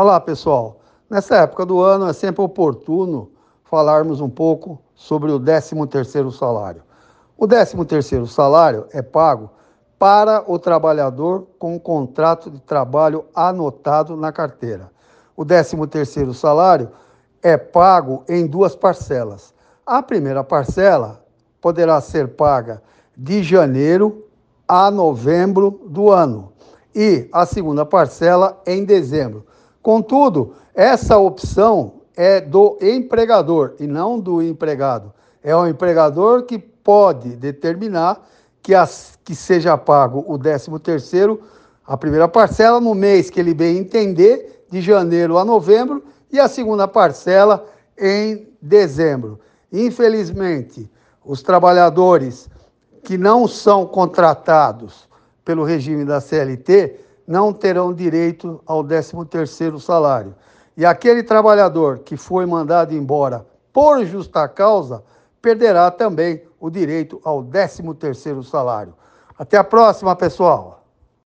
Olá, pessoal. Nessa época do ano é sempre oportuno falarmos um pouco sobre o 13º salário. O 13º salário é pago para o trabalhador com um contrato de trabalho anotado na carteira. O 13º salário é pago em duas parcelas. A primeira parcela poderá ser paga de janeiro a novembro do ano e a segunda parcela em dezembro. Contudo, essa opção é do empregador e não do empregado. É o empregador que pode determinar que, as, que seja pago o 13º, a primeira parcela no mês que ele bem entender, de janeiro a novembro, e a segunda parcela em dezembro. Infelizmente, os trabalhadores que não são contratados pelo regime da CLT não terão direito ao 13º salário. E aquele trabalhador que foi mandado embora por justa causa perderá também o direito ao 13º salário. Até a próxima, pessoal.